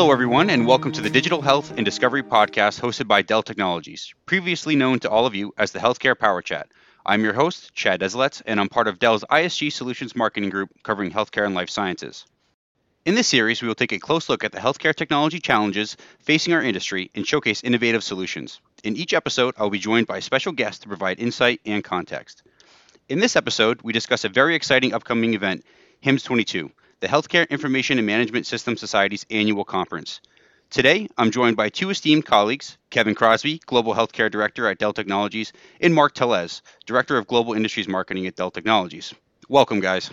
Hello, everyone, and welcome to the Digital Health and Discovery podcast hosted by Dell Technologies, previously known to all of you as the Healthcare Power Chat. I'm your host, Chad Desilets, and I'm part of Dell's ISG Solutions Marketing Group covering healthcare and life sciences. In this series, we will take a close look at the healthcare technology challenges facing our industry and showcase innovative solutions. In each episode, I will be joined by a special guest to provide insight and context. In this episode, we discuss a very exciting upcoming event, HIMSS 22, the Healthcare Information and Management System Society's annual conference. Today, I'm joined by two esteemed colleagues Kevin Crosby, Global Healthcare Director at Dell Technologies, and Mark Tellez, Director of Global Industries Marketing at Dell Technologies. Welcome, guys.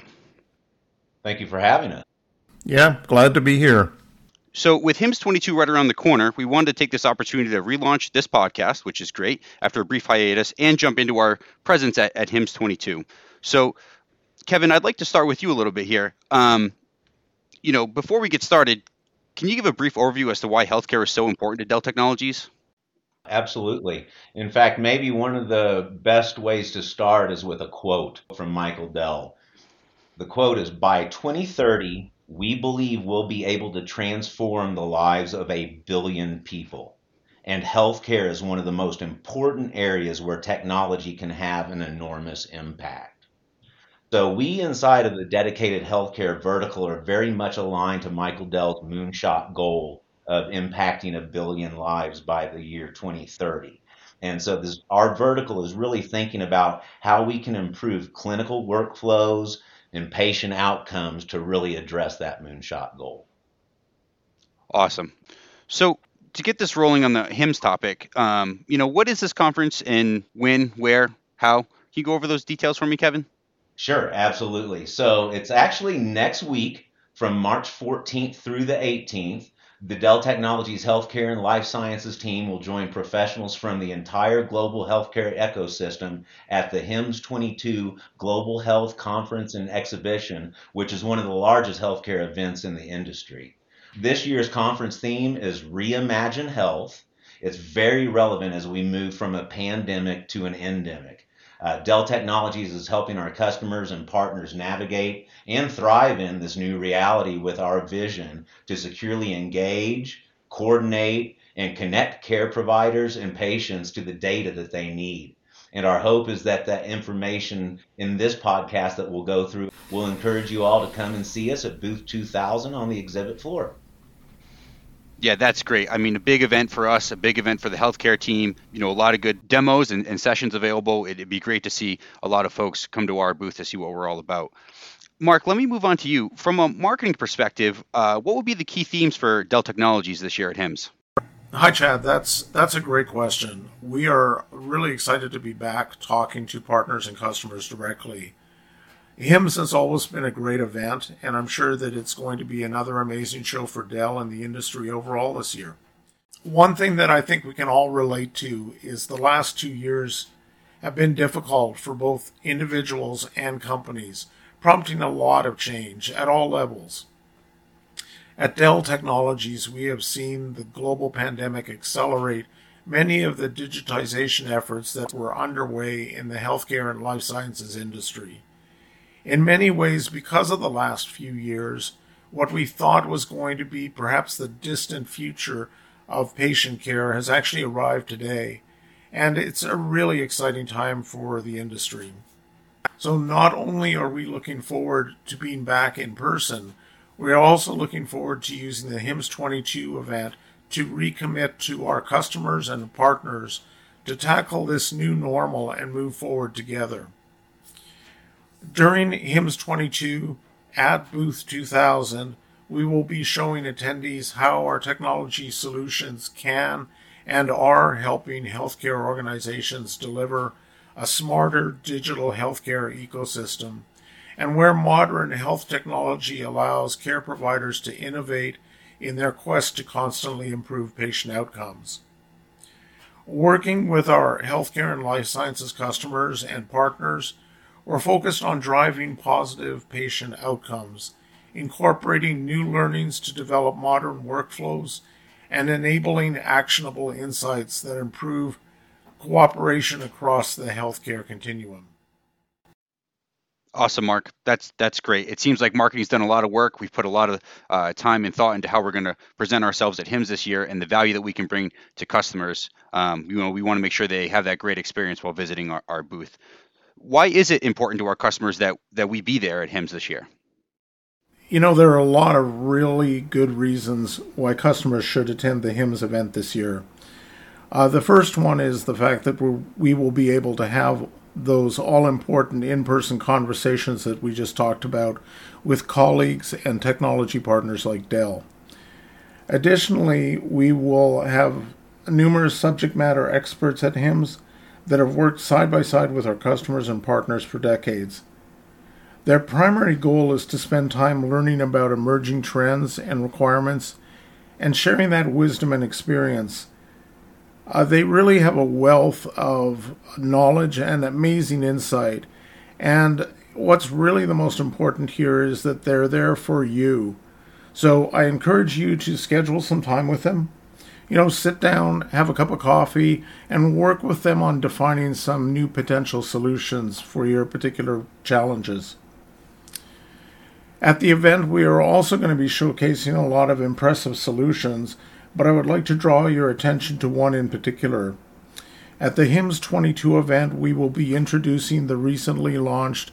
Thank you for having us. Yeah, glad to be here. So, with HIMSS 22 right around the corner, we wanted to take this opportunity to relaunch this podcast, which is great, after a brief hiatus, and jump into our presence at, at HIMSS 22. So, Kevin, I'd like to start with you a little bit here. Um, you know, before we get started, can you give a brief overview as to why healthcare is so important to Dell Technologies? Absolutely. In fact, maybe one of the best ways to start is with a quote from Michael Dell. The quote is By 2030, we believe we'll be able to transform the lives of a billion people. And healthcare is one of the most important areas where technology can have an enormous impact. So we inside of the dedicated healthcare vertical are very much aligned to Michael Dell's moonshot goal of impacting a billion lives by the year 2030. And so this, our vertical is really thinking about how we can improve clinical workflows and patient outcomes to really address that moonshot goal. Awesome. So to get this rolling on the HIMSS topic, um, you know, what is this conference and when, where, how? Can you go over those details for me, Kevin? Sure, absolutely. So it's actually next week from March 14th through the 18th. The Dell Technologies Healthcare and Life Sciences team will join professionals from the entire global healthcare ecosystem at the HIMSS 22 Global Health Conference and Exhibition, which is one of the largest healthcare events in the industry. This year's conference theme is Reimagine Health. It's very relevant as we move from a pandemic to an endemic. Uh, Dell Technologies is helping our customers and partners navigate and thrive in this new reality with our vision to securely engage, coordinate, and connect care providers and patients to the data that they need. And our hope is that that information in this podcast that we'll go through will encourage you all to come and see us at booth 2000 on the exhibit floor. Yeah, that's great. I mean, a big event for us, a big event for the healthcare team. You know, a lot of good demos and, and sessions available. It'd be great to see a lot of folks come to our booth to see what we're all about. Mark, let me move on to you. From a marketing perspective, uh, what would be the key themes for Dell Technologies this year at HIMSS? Hi, Chad. That's that's a great question. We are really excited to be back talking to partners and customers directly HIMSS has always been a great event, and I'm sure that it's going to be another amazing show for Dell and the industry overall this year. One thing that I think we can all relate to is the last two years have been difficult for both individuals and companies, prompting a lot of change at all levels. At Dell Technologies, we have seen the global pandemic accelerate many of the digitization efforts that were underway in the healthcare and life sciences industry. In many ways, because of the last few years, what we thought was going to be perhaps the distant future of patient care has actually arrived today, and it's a really exciting time for the industry. So, not only are we looking forward to being back in person, we are also looking forward to using the HIMSS 22 event to recommit to our customers and partners to tackle this new normal and move forward together. During HIMSS 22 at Booth 2000, we will be showing attendees how our technology solutions can and are helping healthcare organizations deliver a smarter digital healthcare ecosystem, and where modern health technology allows care providers to innovate in their quest to constantly improve patient outcomes. Working with our healthcare and life sciences customers and partners, we're focused on driving positive patient outcomes, incorporating new learnings to develop modern workflows, and enabling actionable insights that improve cooperation across the healthcare continuum. Awesome, Mark. That's that's great. It seems like marketing's done a lot of work. We've put a lot of uh, time and thought into how we're going to present ourselves at HIMSS this year and the value that we can bring to customers. Um, you know, we want to make sure they have that great experience while visiting our, our booth. Why is it important to our customers that that we be there at HIMSS this year? You know, there are a lot of really good reasons why customers should attend the HIMSS event this year. Uh, the first one is the fact that we will be able to have those all important in person conversations that we just talked about with colleagues and technology partners like Dell. Additionally, we will have numerous subject matter experts at HIMSS that have worked side by side with our customers and partners for decades. Their primary goal is to spend time learning about emerging trends and requirements and sharing that wisdom and experience uh, they really have a wealth of knowledge and amazing insight. And what's really the most important here is that they're there for you. So I encourage you to schedule some time with them. You know, sit down, have a cup of coffee, and work with them on defining some new potential solutions for your particular challenges. At the event, we are also going to be showcasing a lot of impressive solutions but I would like to draw your attention to one in particular. At the HIMSS 22 event, we will be introducing the recently launched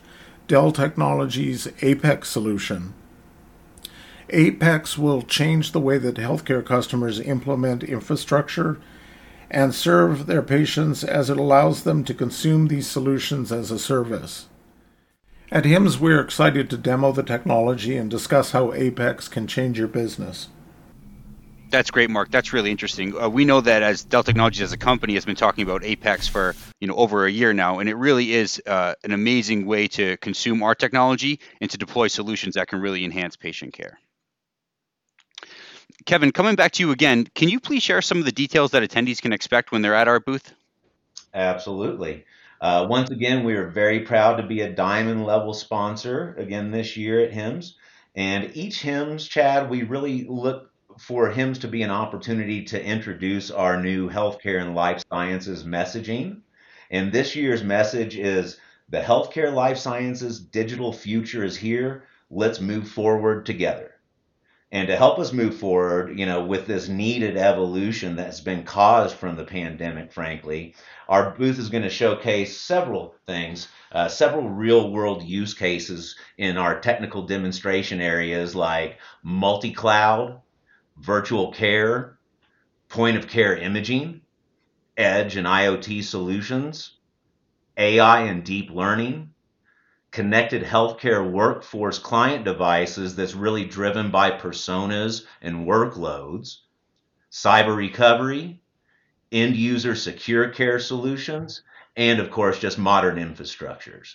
Dell Technologies Apex solution. Apex will change the way that healthcare customers implement infrastructure and serve their patients as it allows them to consume these solutions as a service. At HIMSS, we're excited to demo the technology and discuss how Apex can change your business. That's great, Mark. That's really interesting. Uh, we know that as Dell Technologies as a company has been talking about Apex for you know over a year now, and it really is uh, an amazing way to consume our technology and to deploy solutions that can really enhance patient care. Kevin, coming back to you again, can you please share some of the details that attendees can expect when they're at our booth? Absolutely. Uh, once again, we are very proud to be a diamond level sponsor again this year at HIMSS. And each HIMSS, Chad, we really look for HIMSS to be an opportunity to introduce our new healthcare and life sciences messaging. And this year's message is the healthcare life sciences digital future is here. Let's move forward together. And to help us move forward, you know, with this needed evolution that's been caused from the pandemic, frankly, our booth is going to showcase several things, uh, several real world use cases in our technical demonstration areas like multi cloud, virtual care, point of care imaging, edge and IoT solutions, AI and deep learning, connected healthcare workforce client devices that's really driven by personas and workloads, cyber recovery, end user secure care solutions, and of course, just modern infrastructures.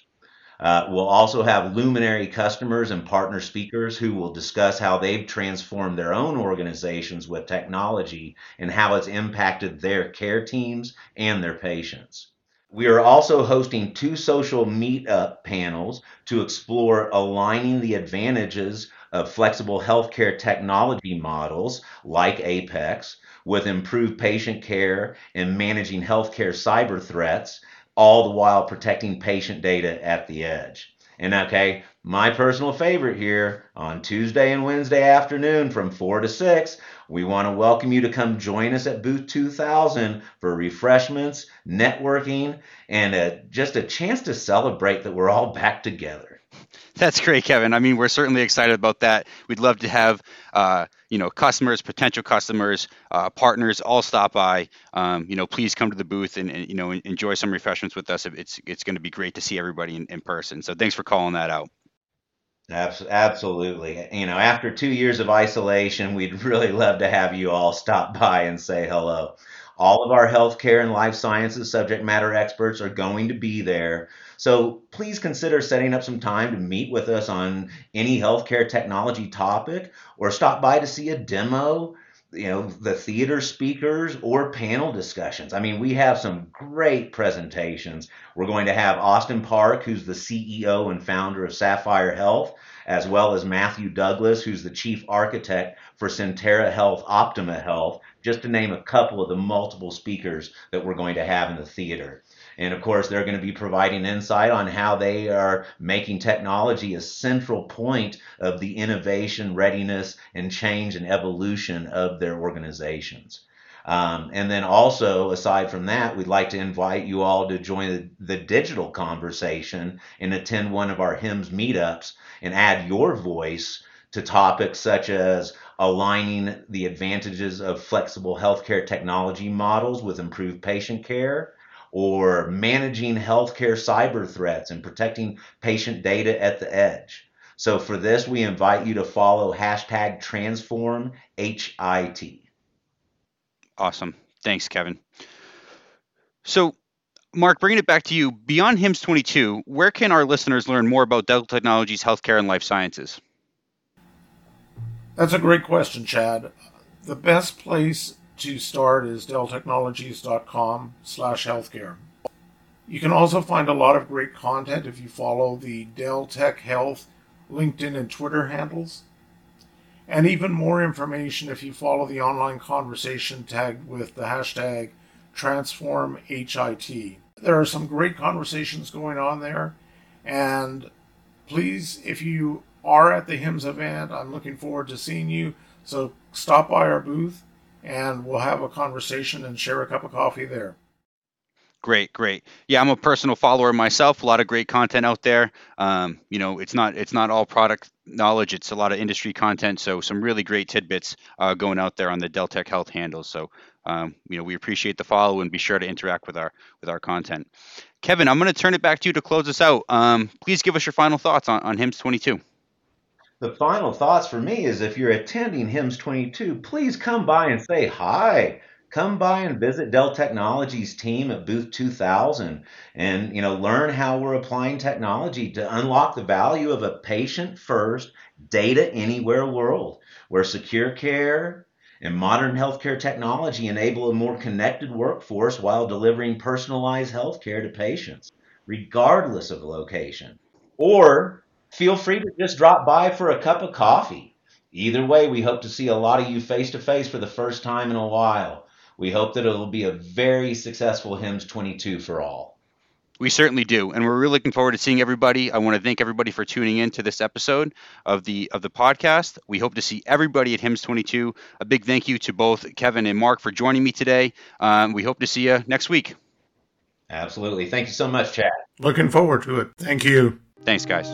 Uh, we'll also have luminary customers and partner speakers who will discuss how they've transformed their own organizations with technology and how it's impacted their care teams and their patients. We are also hosting two social meetup panels to explore aligning the advantages of flexible healthcare technology models like Apex with improved patient care and managing healthcare cyber threats all the while protecting patient data at the edge. And okay, my personal favorite here on Tuesday and Wednesday afternoon from 4 to 6, we want to welcome you to come join us at Booth 2000 for refreshments, networking, and a, just a chance to celebrate that we're all back together. That's great, Kevin. I mean, we're certainly excited about that. We'd love to have uh, you know customers, potential customers, uh, partners all stop by. Um, you know, please come to the booth and, and, you know enjoy some refreshments with us. It's it's going to be great to see everybody in, in person. So thanks for calling that out. Absolutely. You know, after two years of isolation, we'd really love to have you all stop by and say hello. All of our healthcare and life sciences subject matter experts are going to be there. So please consider setting up some time to meet with us on any healthcare technology topic or stop by to see a demo you know the theater speakers or panel discussions i mean we have some great presentations we're going to have austin park who's the ceo and founder of sapphire health as well as Matthew Douglas, who's the chief architect for Sentara Health Optima Health, just to name a couple of the multiple speakers that we're going to have in the theater. And of course, they're going to be providing insight on how they are making technology a central point of the innovation, readiness, and change and evolution of their organizations. Um, and then also, aside from that, we'd like to invite you all to join the, the, digital conversation and attend one of our HIMSS meetups and add your voice to topics such as aligning the advantages of flexible healthcare technology models with improved patient care, or managing healthcare cyber threats and protecting patient data at the edge. So for this, we invite you to follow hashtag TransformHIT. Awesome. Thanks, Kevin. So, Mark, bringing it back to you, beyond HIMSS 22, where can our listeners learn more about Dell Technologies, healthcare, and life sciences? That's a great question, Chad. The best place to start is delltechnologies.com slash healthcare. You can also find a lot of great content if you follow the Dell Tech Health LinkedIn and Twitter handles. And even more information if you follow the online conversation tagged with the hashtag TransformHIT. There are some great conversations going on there. And please, if you are at the HIMSS event, I'm looking forward to seeing you. So stop by our booth and we'll have a conversation and share a cup of coffee there. Great, great. Yeah, I'm a personal follower myself. A lot of great content out there. Um, you know, it's not it's not all product knowledge. It's a lot of industry content. So some really great tidbits uh, going out there on the Dell Tech Health handle. So um, you know, we appreciate the follow and be sure to interact with our with our content. Kevin, I'm going to turn it back to you to close us out. Um, please give us your final thoughts on, on HIMSS 22 the final thoughts for me is if you're attending HIMSS 22, please come by and say hi. Come by and visit Dell Technologies team at booth 2000 and you know learn how we're applying technology to unlock the value of a patient first data anywhere world where secure care and modern healthcare technology enable a more connected workforce while delivering personalized healthcare to patients regardless of location. Or feel free to just drop by for a cup of coffee. Either way, we hope to see a lot of you face to face for the first time in a while. We hope that it'll be a very successful HIMSS 22 for all. We certainly do, and we're really looking forward to seeing everybody. I want to thank everybody for tuning in to this episode of the of the podcast. We hope to see everybody at HIMSS 22. A big thank you to both Kevin and Mark for joining me today. Um, we hope to see you next week. Absolutely. Thank you so much, Chad. Looking forward to it. Thank you. Thanks, guys.